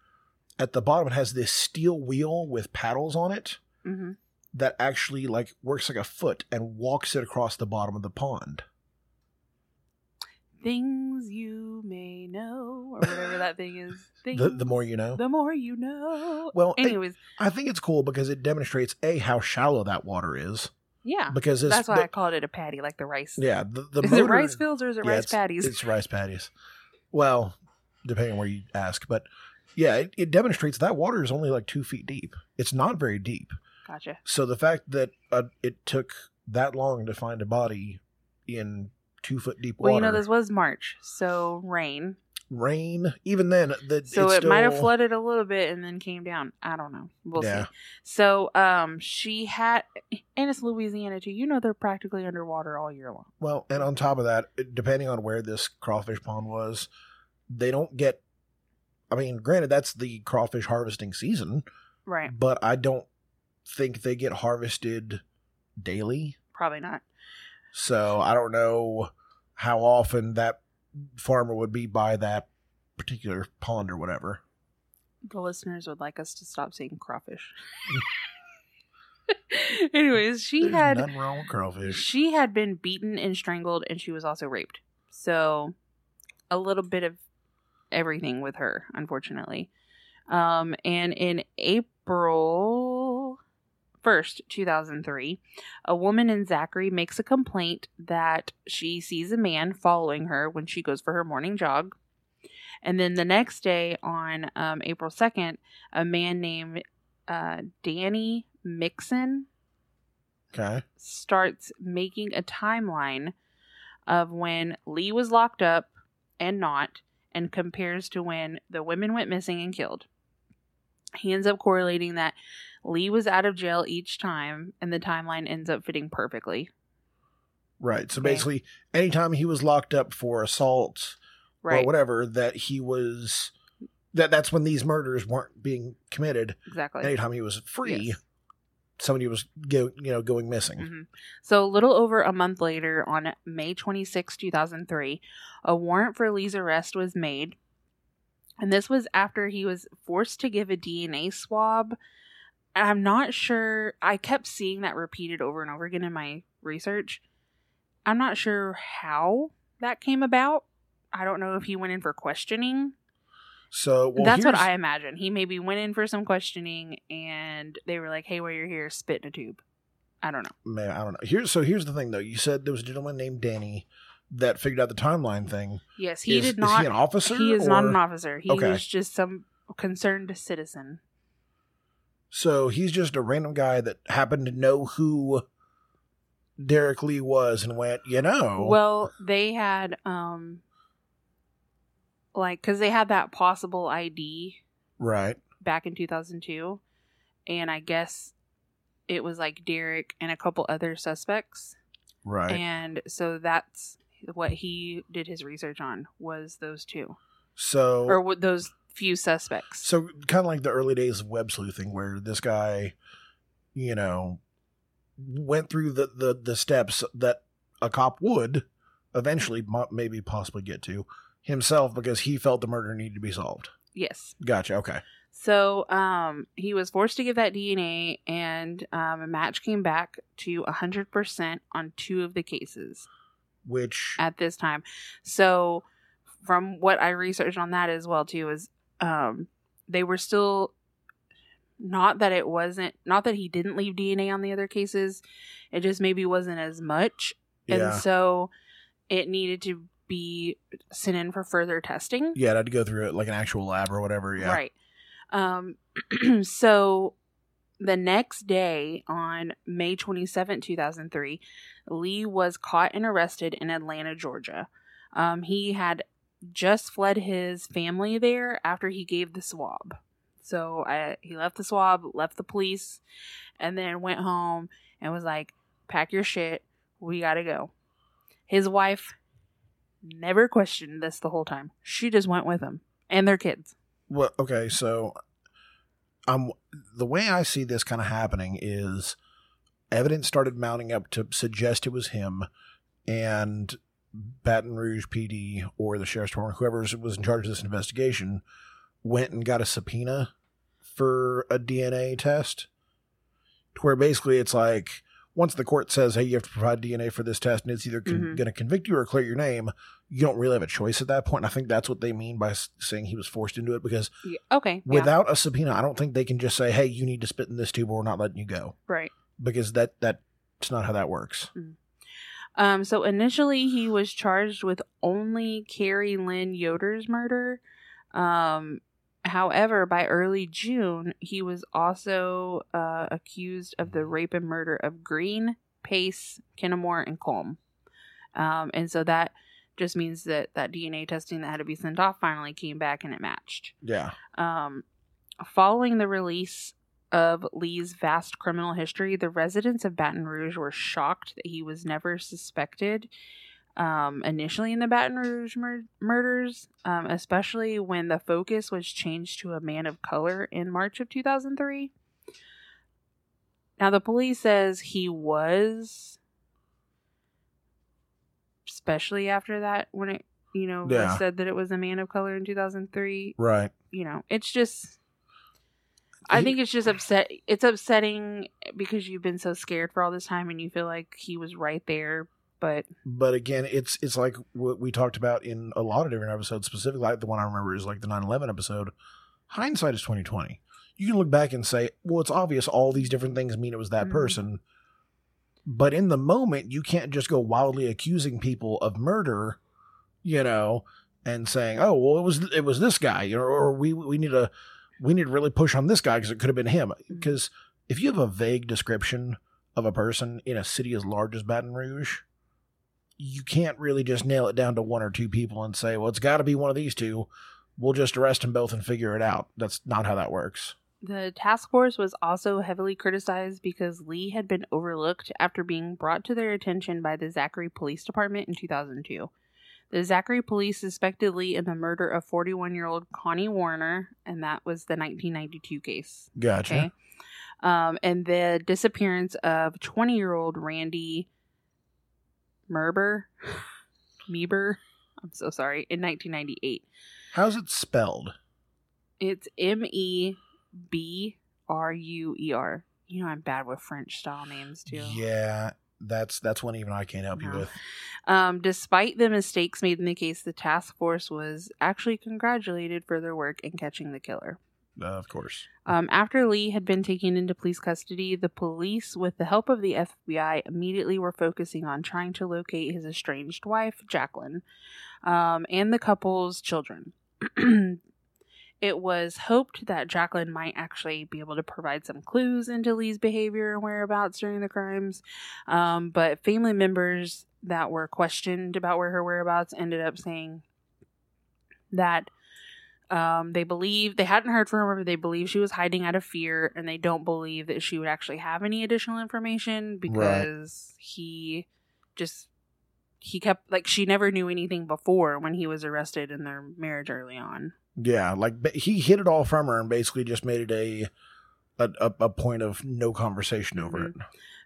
at the bottom it has this steel wheel with paddles on it Mm-hmm. that actually like works like a foot and walks it across the bottom of the pond Things you may know, or whatever that thing is. Things, the, the more you know the more you know. well Anyways, I think it's cool because it demonstrates a how shallow that water is. yeah. Because it's That's why the- I called it a patty, like the rice. yeah the the is motor, it rice fields or is it Yeah, rice patties? It's rice patties. Well, depending on where you ask, but yeah, it, it demonstrates that water is only like two feet deep. It's not very deep. Gotcha. So the fact that uh, it took that long to find a body in two foot deep water, Well, you know, this was March, so rain. rain, even then, the, So it might have flooded a little bit and then came down. I don't know. We'll Yeah. see. So um she had and it's Louisiana too. You know they're practically underwater all year long. Well, and on top of that, depending on where this crawfish pond was, they don't get. I mean, granted, that's the crawfish harvesting season, Right. but I don't think they get harvested daily. Probably not. So I don't know how often that farmer would be by that particular pond or whatever. The listeners would like us to stop saying crawfish. Anyways, she There's had nothing wrong with crawfish. she had been beaten and strangled and she was also raped. So a little bit of everything with her, unfortunately. Um and in April 1st, 2003, a woman in Zachary makes a complaint that she sees a man following her when she goes for her morning jog. And then the next day, on um, April 2nd, a man named uh, Danny Mixon Okay. starts making a timeline of when Lee was locked up and not, and compares to when the women went missing and killed. He ends up correlating that Lee was out of jail each time, and the timeline ends up fitting perfectly. Right. So Okay. basically, anytime he was locked up for assault Right. or whatever, that he was that that's when these murders weren't being committed. Exactly. Anytime he was free, Yes. somebody was go you know going missing. hmm So, a little over a month later, on May 26, 2003, a warrant for Lee's arrest was made. And this was after he was forced to give a DNA swab. I'm not sure. I kept seeing that repeated over and over again in my research. I'm not sure how that came about. I don't know if he went in for questioning. So well, That's what I imagine. He maybe went in for some questioning and they were like, hey, while you're here, spit in a tube. I don't know. Man, I don't know. Here's so here's the thing though. You said there was a gentleman named Danny that figured out the timeline thing. Yes, he is, did Is not. he an officer? He is not an officer. He Okay. was just some concerned citizen. So he's just a random guy that happened to know who Derrick Lee was and went, you know. Well, they had um like cuz they had that possible ID right. back in 2002 and I guess it was like Derek and a couple other suspects Right. and so that's what he did his research on was those two so or what those few suspects. So kind of like the early days of web sleuthing, where this guy, you know, went through the the, the steps that a cop would eventually maybe possibly get to himself because he felt the murder needed to be solved. yes. Gotcha. Okay. So um, he was forced to give that DNA, and um, a match came back to 100% on two of the cases Which at this time. So, from what I researched on that as well, too, is um, they were still not that it wasn't, not that he didn't leave DNA on the other cases, it just maybe wasn't as much. yeah, And so it needed to be sent in for further testing. yeah, I had to go through it like an actual lab or whatever. Yeah. Right. Um so the next day on May 27, 2003, Lee was caught and arrested in Atlanta, Georgia. Um, he had just fled his family there after he gave the swab. So I, he left the swab, left the police, and then went home and was like, pack your shit. We got to go. His wife never questioned this the whole time. She just went with him and their kids. Well, okay, so um, the way I see this kind of happening is evidence started mounting up to suggest it was him, and Baton Rouge PD or the sheriff's department, whoever was in charge of this investigation, went and got a subpoena for a DNA test. To where basically it's like once the court says, "Hey, you have to provide DNA for this test," and it's either con- Mhm. going to convict you or clear your name, you don't really have a choice at that point. And I think that's what they mean by s- saying he was forced into it because Yeah, okay. yeah, without a subpoena, I don't think they can just say, "Hey, you need to spit in this tube, or we're not letting you go," right. because that that's not how that works. Um, so initially he was charged with only Carrie Lynn Yoder's murder. Um, however, by early June, he was also uh, accused of the rape and murder of Green, Pace, Kinamore, and Colomb. Um, and so that just means that that DNA testing that had to be sent off finally came back and it matched. Yeah, Um, following the release of Lee's vast criminal history, the residents of Baton Rouge were shocked that he was never suspected um, initially in the Baton Rouge mur- murders, um, especially when the focus was changed to a man of color in March of 2003. Now, the police says he was, especially after that, when it, you know, Yeah. said that it was a man of color in 2003 right. you know, it's just I think it's just upset it's upsetting because you've been so scared for all this time and you feel like he was right there, but But again, it's it's like what we talked about in a lot of different episodes. Specifically, like the one I remember is like the 9-11 episode. Hindsight is twenty twenty. you can look back and say, well, it's obvious all these different things mean it was that Mhm. person. But in the moment, you can't just go wildly accusing people of murder, you know, and saying, "Oh, well, it was it was this guy," you know, or we we need to we need to really push on this guy because it could have been him. Mm. Because if you have a vague description of a person in a city as large as Baton Rouge, you can't really just nail it down to one or two people and say, "Well, it's got to be one of these two. We'll just arrest them both and figure it out." That's not how that works. The task force was also heavily criticized because Lee had been overlooked after being brought to their attention by the Zachary Police Department in 2002. The Zachary police suspected Lee in the murder of 41 year old Connie Warner, and that was the 1992 case. Gotcha. Okay. Um, and the disappearance of 20 year old Randi Merber, Meber, I'm so sorry, in 1998. How's it spelled? It's M E B R U E R. You know I'm bad with French style names too. Yeah, that's that's one even I can't help you with. Um, despite the mistakes made in the case, the task force was actually congratulated for their work in catching the killer. Uh, of course. Um, after Lee had been taken into police custody, the police, with the help of the FBI, immediately were focusing on trying to locate his estranged wife, Jacqueline, um, and the couple's children. it was hoped that Jacqueline might actually be able to provide some clues into Lee's behavior and whereabouts during the crimes, um, but family members that were questioned about where her whereabouts ended up saying that um, they believe they hadn't heard from her, but they believe she was hiding out of fear, and they don't believe that she would actually have any additional information because he just he kept like she never knew anything before when he was arrested in their marriage early on. Yeah, like he hid it all from her and basically just made it a a, a, point of no conversation over Mhm. it.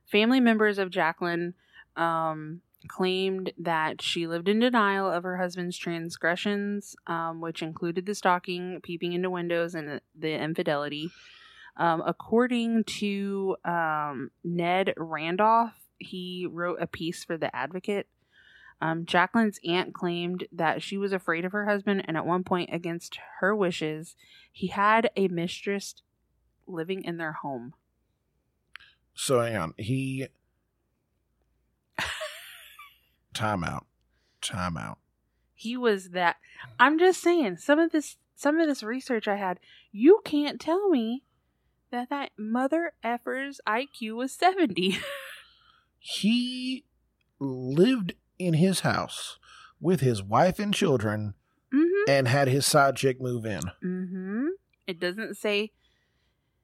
Family members of Jacqueline um, claimed that she lived in denial of her husband's transgressions, um, which included the stalking, peeping into windows, and the infidelity. Um, according to um, Ned Randolph, he wrote a piece for The Advocate. Um, Jacqueline's aunt claimed that she was afraid of her husband, and at one point, against her wishes, he had a mistress living in their home. So hang on, he time out, time out. he was that i'm just saying some of this some of this research i had you can't tell me that that mother effer's iq was 70 He lived in his house with his wife and children mm-hmm and had his side chick move in. mm-hmm it doesn't say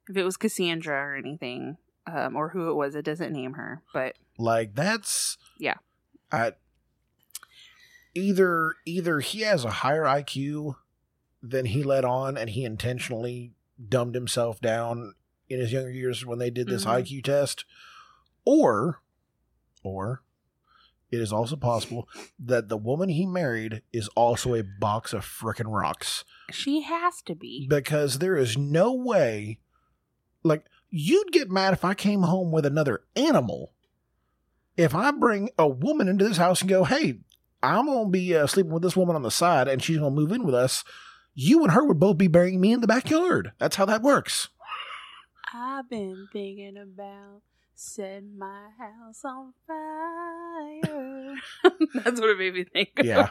if it was cassandra or anything um, or who it was it doesn't name her but Like that's Yeah. I either either he has a higher IQ than he let on and he intentionally dumbed himself down in his younger years when they did this Mhm. IQ test or or it is also possible that the woman he married is also a box of frickin' rocks she has to be because there is no way like you'd get mad if I came home with another animal. If I bring a woman into this house and go, "Hey, I'm going to be uh, sleeping with this woman on the side and she's going to move in with us." You and her would both be burying me in the backyard. That's how that works. i've been thinking about setting my house on fire that's what it made me think of. Yeah.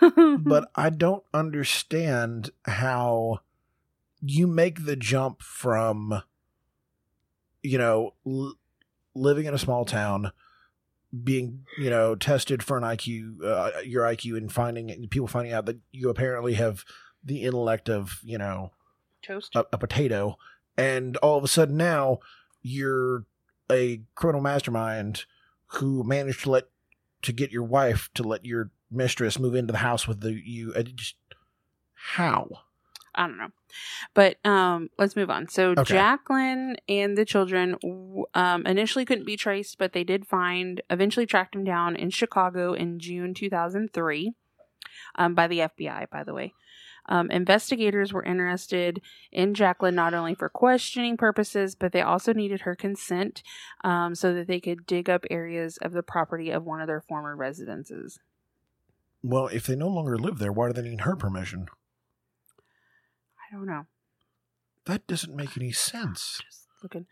But I don't understand how you make the jump from you know l- living in a small town being you know tested for an IQ uh, your IQ and finding people finding out that you apparently have the intellect of you know toast a, a potato and all of a sudden now you're a criminal mastermind who managed to let to get your wife to let your mistress move into the house with the you uh, just how I don't know. But um, let's move on. So Okay. Jacqueline and the children um, initially couldn't be traced, but they did find, eventually tracked him down in Chicago in June 2003 um, by the FBI, by the way. Um, investigators were interested in Jacqueline not only for questioning purposes, but they also needed her consent um, so that they could dig up areas of the property of one of their former residences. well if they no longer live there why do they need her permission I don't know. That doesn't make any sense. Just looking.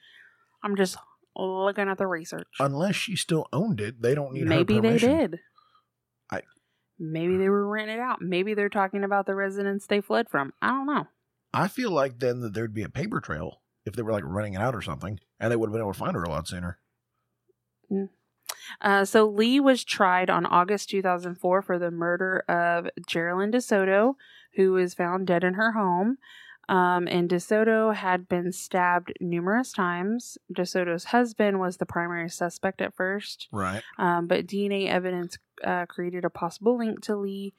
I'm just looking at the research. Unless she still owned it, they don't need Maybe they did. Maybe they were renting it out. Maybe they're talking about the residence they fled from. I don't know. I feel like then that there'd be a paper trail if they were like running it out or something, and they would have been able to find her a lot sooner. Uh, so Lee was tried on August 2004 for the murder of Geraldine DeSoto, who was found dead in her home. Um, and DeSoto had been stabbed numerous times. DeSoto's husband was the primary suspect at first, Right. um, but DNA evidence uh, created a possible link to Lee,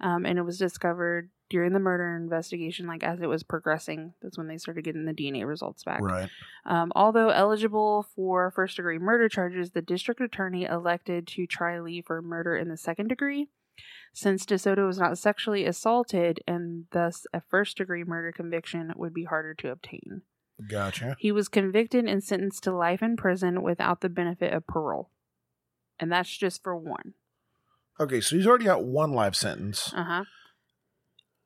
um, and it was discovered during the murder investigation. Like as it was progressing, that's when they started getting the DNA results back. Right. Um, although eligible for first degree murder charges, the district attorney elected to try Lee for murder in the second degree. Since DeSoto was not sexually assaulted and thus a first degree murder conviction would be harder to obtain. Gotcha. He was convicted and sentenced to life in prison without the benefit of parole. And that's just for one. Okay, so he's already got one life sentence, Uh huh.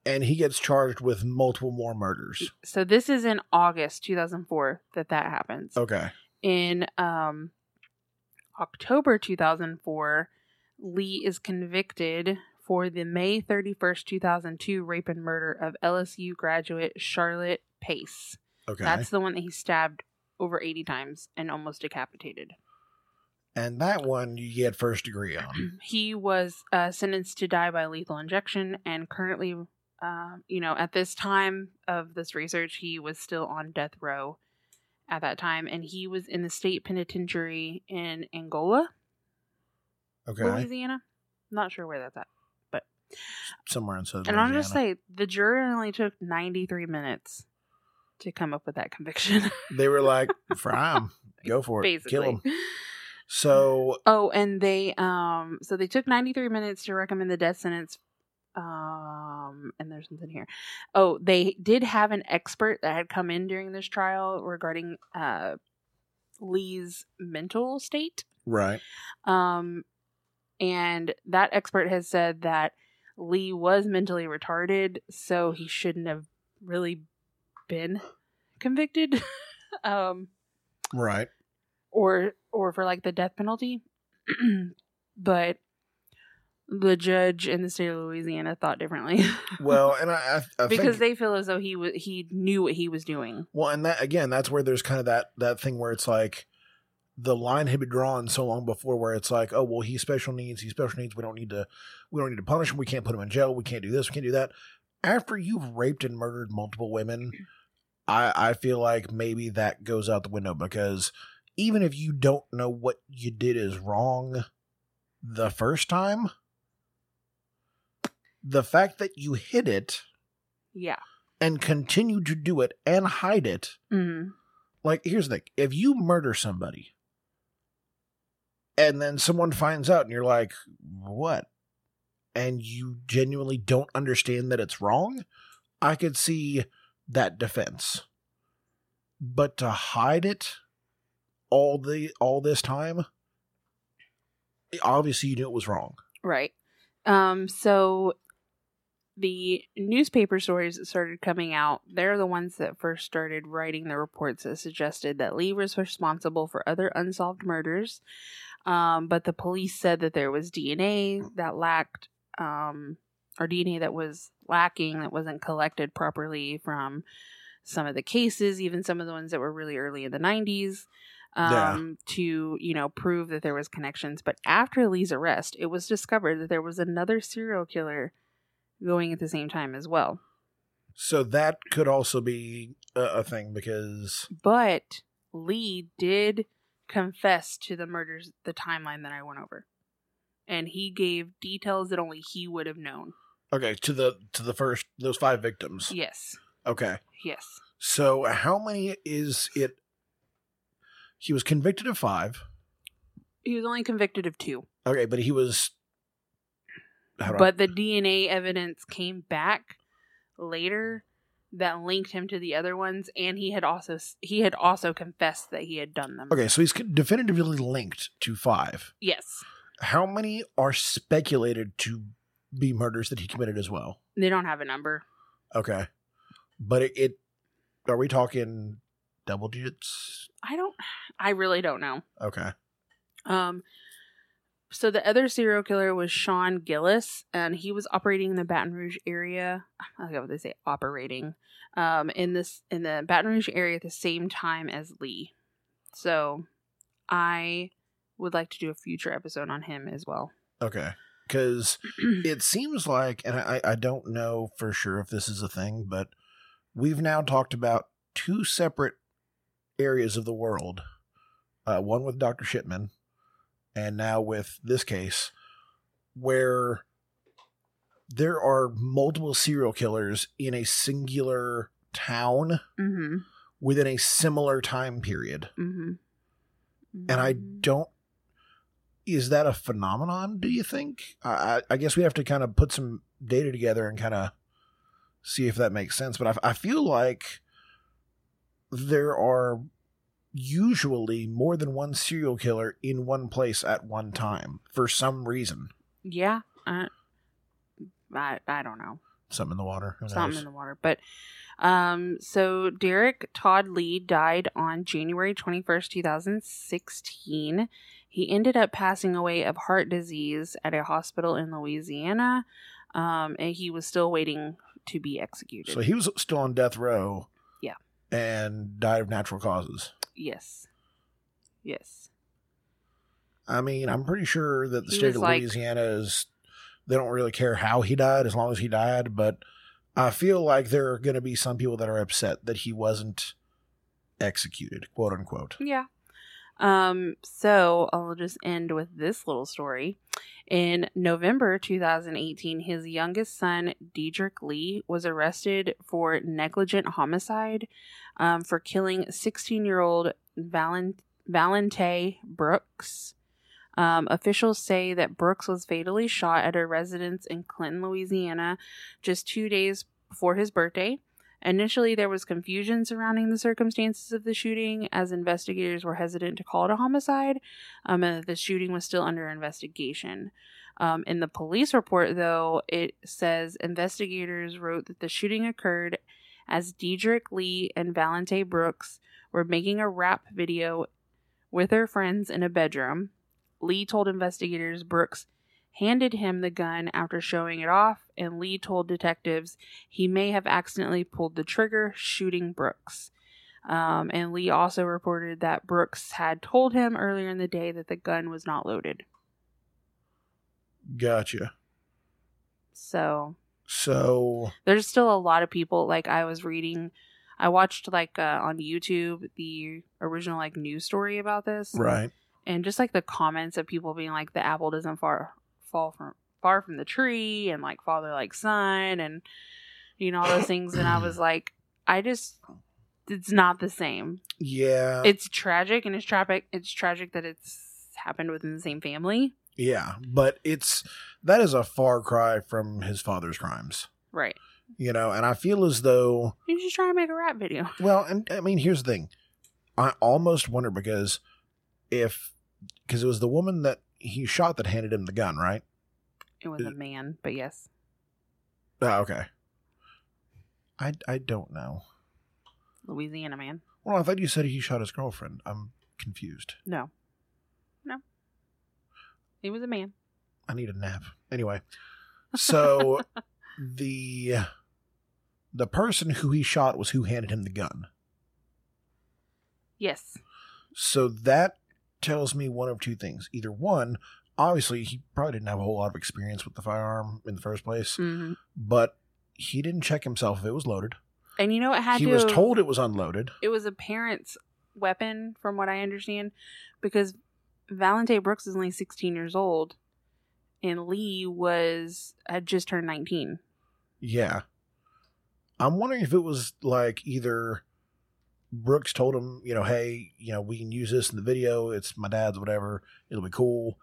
and he gets charged with multiple more murders. So this is in August 2004 that that happens. Okay. in um, October 2004, Lee is convicted for the May 31st, 2002 rape and murder of LSU graduate Charlotte Pace. Okay. That's the one that he stabbed over 80 times and almost decapitated. and that one you get first degree on. He was uh, sentenced to die by lethal injection and currently, uh, you know, at this time of this research, he was still on death row at that time and he was in the state penitentiary in Angola. Okay. Louisiana. Not sure where that's at. Somewhere in southern And I'll just say the jury only took 93 minutes to come up with that conviction. They were like, fry him. Go for it. basically. Kill him. So, Oh, and they um so they took 93 minutes to recommend the death sentence. Um and there's something here. Oh, they did have an expert that had come in during this trial regarding uh Lee's mental state. right. Um, and that expert has said that Lee was mentally retarded, so he shouldn't have really been convicted, um, Right. or or for like the death penalty. but the judge in the state of Louisiana thought differently Well, and I, I, I because think, they feel as though he was he knew what he was doing. well, and that again, that's where there's kind of that that thing where it's like the line had been drawn so long before, where it's like, oh, well, he's special needs. He's special needs. We don't need to, we don't need to punish him. We can't put him in jail. We can't do this. We can't do that. After you've raped and murdered multiple women, I I feel like maybe that goes out the window because even if you don't know what you did is wrong the first time, the fact that you hid it Yeah. and continue to do it and hide it. hmm Like, here's the thing if you murder somebody and then someone finds out and you're like, what? And you genuinely don't understand that it's wrong, I could see that defense. But to hide it all the all this time, obviously you knew it was wrong. Right. Um, so the newspaper stories that started coming out, they're the ones that first started writing the reports that suggested that Lee was responsible for other unsolved murders. Um, but the police said that there was DNA that lacked, um, or DNA that was lacking, that wasn't collected properly from some of the cases, even some of the ones that were really early in the 90s Yeah. um, to you know prove that there was connections. But after Lee's arrest, it was discovered that there was another serial killer going at the same time as well. So that could also be a, a thing because But Lee did confess to the murders, the timeline that I went over, and he gave details that only he would have known. okay to the to the first those five victims. Yes, Okay. yes, So how many is it? He was convicted of five. he was only convicted of two, Okay, but he was. How do I- but the DNA evidence came back later that linked him to the other ones and he had also he had also confessed that he had done them okay, so he's definitively linked to five. yes How many are speculated to be murders that he committed as well? they don't have a number Okay, but it, it are we talking double digits? I don't. I really don't know. Okay. Um, so the other serial killer was Sean Gillis, and he was operating in the Baton Rouge area. I don't know what they say, operating, um, in this in the Baton Rouge area at the same time as Lee. So, I would like to do a future episode on him as well. Okay. Because it seems like, and I, I don't know for sure if this is a thing, but we've now talked about two separate areas of the world. Uh, one with Dr. Shipman, and now with this case, where there are multiple serial killers in a singular town Mm-hmm. within a similar time period. Mm-hmm. And I don't. Is that a phenomenon, do you think? I, I I guess we have to kind of put some data together and kind of see if that makes sense. But I, I feel like there are usually more than one serial killer in one place at one time for some reason. Yeah. Uh, I I don't know. Something in the water. Who something knows? in the water. But um, so Derrick Todd Lee died on January 21st, 2016. He ended up passing away of heart disease at a hospital in Louisiana. Um, and he was still waiting to be executed. So he was still on death row. Yeah. And died of natural causes. Yes. Yes. I mean, I'm pretty sure that the He state of like- Louisiana is they don't really care how he died as long as he died, but I feel like there are going to be some people that are upset that he wasn't executed, quote unquote. Yeah. Um, so I'll just end with this little story. In November 2018, his youngest son, Diedrich Lee, was arrested for negligent homicide um, for killing 16 year old Valent- Valente Brooks. Um, officials say that Brooks was fatally shot at a residence in Clinton, Louisiana, just two days before his birthday. Initially, there was confusion surrounding the circumstances of the shooting as investigators were hesitant to call it a homicide, um, and that the shooting was still under investigation. Um, in the police report, though, it says investigators wrote that the shooting occurred as Diedrich Lee and Valente Brooks were making a rap video with their friends in a bedroom. Lee told investigators Brooks handed him the gun after showing it off, and Lee told detectives he may have accidentally pulled the trigger, shooting Brooks. Um, and Lee also reported that Brooks had told him earlier in the day that the gun was not loaded. Gotcha. So So, there's still a lot of people. Like I was reading, I watched like uh, on YouTube the original like news story about this, right. and just like the comments of people being like the apple doesn't far fall from far from the tree, and like father like son, and you know all those things. And I was like, I just it's not the same. Yeah. It's tragic, and it's tragic. It's tragic that it's happened within the same family. yeah. But it's, that is a far cry from his father's crimes, Right. you know, and I feel as though You just try to make a rap video. Well, and I mean, here's the thing. I almost wonder because if because it was the woman that he shot that handed him the gun, right? It was a uh, man, but yes. Oh, okay. I I don't know. Louisiana man. Well, I thought you said he shot his girlfriend. I'm confused. No. No. He was a man. I need a nap. Anyway, so the the person who he shot was who handed him the gun. Yes. So that tells me one of two things. Either one, obviously he probably didn't have a whole lot of experience with the firearm in the first place, hmm but he didn't check himself if it was loaded. And you know it had He to. was told it was unloaded. it was a parent's weapon, from what I understand, because Valente Brooks is only 16 years old, and Lee was had just turned 19. Yeah. I'm wondering if it was like either Brooks told him, you know, hey, you know, we can use this in the video. It's my dad's, whatever. It'll be cool.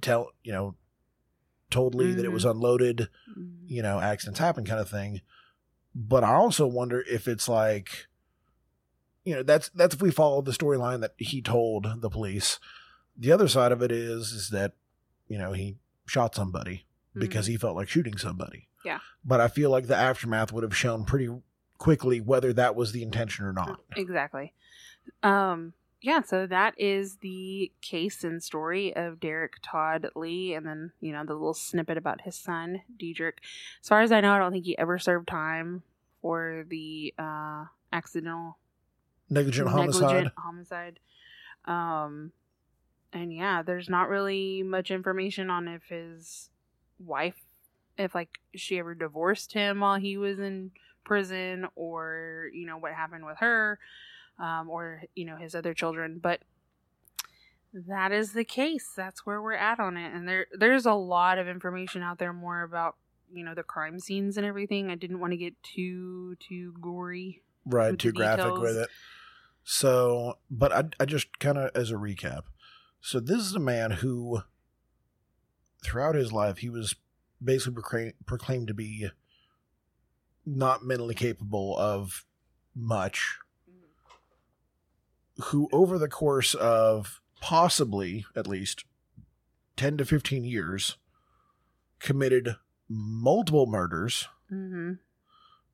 Tell, you know, told Lee that it was mm-hmm. unloaded. Mm-hmm. you know, accidents happen kind of thing. But I also wonder if it's like, you know, that's that's if we follow the storyline that he told the police. The other side of it is is that, you know, he shot somebody because mm-hmm. he felt like shooting somebody. Yeah. But I feel like the aftermath would have shown pretty quickly whether that was the intention or not. Exactly. Um, yeah, so that is the case and story of Derrick Todd Lee, and then, you know, the little snippet about his son, Diedrich. As far as I know, I don't think he ever served time for the uh, accidental Negligent homicide. negligent homicide. Um, and yeah, there's not really much information on if his wife, if like she ever divorced him while he was in prison, or you know what happened with her, um, or you know his other children. But that is the case. That's where we're at on it. And there, there's a lot of information out there more about you know the crime scenes and everything. I didn't want to get too too gory. right too graphic with it so but i, I just kind of as a recap so this is a man who throughout his life he was basically proclaim, proclaimed to be not mentally capable of much who over the course of possibly at least 10 to 15 years committed multiple murders Mm-hmm.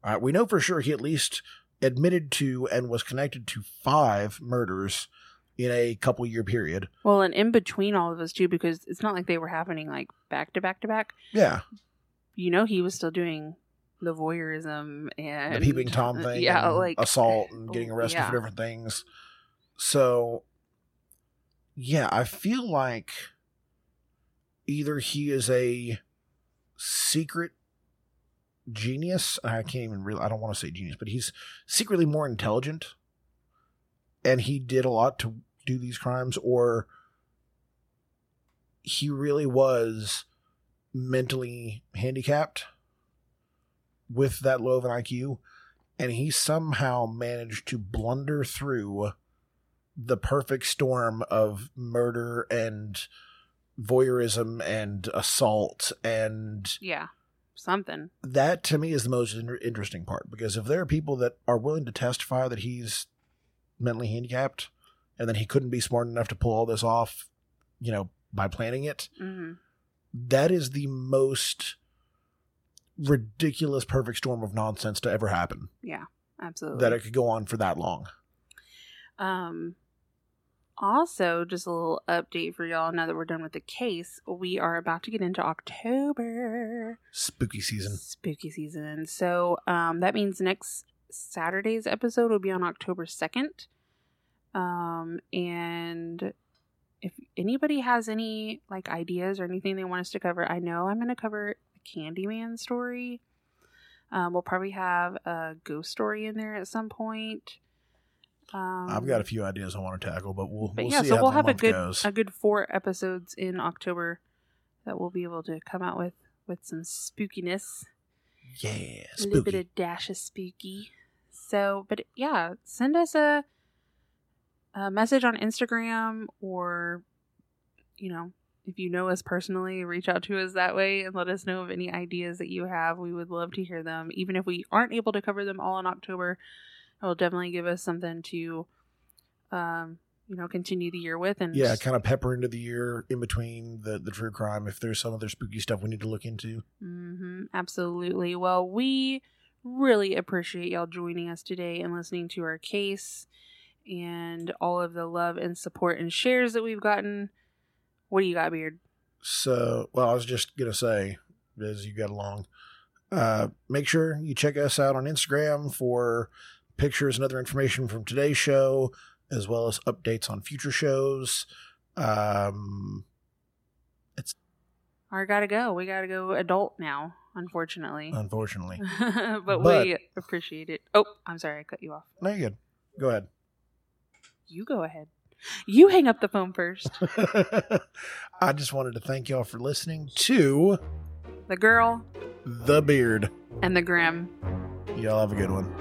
uh, we know for sure he at least admitted to and was connected to five murders in a couple year period. Well, and in between all of us too, because it's not like they were happening like back to back to back. Yeah, You know, he was still doing the voyeurism and the peeping tom uh, thing, Yeah, like assault and getting oh, arrested yeah. for different things. So, yeah, I feel like either he is a secret genius. I can't even really. I don't want to say genius, but he's secretly more intelligent, and he did a lot to do these crimes, or he really was mentally handicapped with that low of an IQ, and he somehow managed to blunder through the perfect storm of murder and voyeurism and assault and yeah, something. that to me is the most in- interesting part because if there are people that are willing to testify that he's mentally handicapped and then he couldn't be smart enough to pull all this off, you know, by planning it, hmm that is the most ridiculous perfect storm of nonsense to ever happen. Yeah, absolutely. That it could go on for that long. Um, also, just a little update for y'all. Now that we're done with the case, we are about to get into October. Spooky season. spooky season. So um, that means next Saturday's episode will be on October 2nd. Um, and if anybody has any like ideas or anything they want us to cover, I know I'm going to cover Candyman story. Um, we'll probably have a ghost story in there at some point. Um, I've got a few ideas I want to tackle, but we'll, but we'll yeah, see so how we'll the have a good goes. a good four episodes in October that we'll be able to come out with with some spookiness yeah, a little bit of dash of spooky. So, but yeah, send us a a message on Instagram or you know, if you know us personally, reach out to us that way and let us know of any ideas that you have. We would love to hear them. Even if we aren't able to cover them all in October, it will definitely give us something to um, you know, continue the year with and yeah, kind of pepper into the year in between the, the true crime if there's some other spooky stuff we need to look into. hmm absolutely. Well, we really appreciate y'all joining us today and listening to our case and all of the love and support and shares that we've gotten. What do you got, Beard? So, well, I was just going to say, as you get along, uh, make sure you check us out on Instagram for pictures and other information from today's show, as well as updates on future shows. Um, it's. I gotta go. We gotta go adult now, unfortunately. unfortunately. but, But- we appreciate it. Oh, I'm sorry, I cut you off. No, you're good. Go ahead. You go ahead. You hang up the phone first. I just wanted to thank y'all for listening to The girl The Beard. and the grim. Y'all have a good one.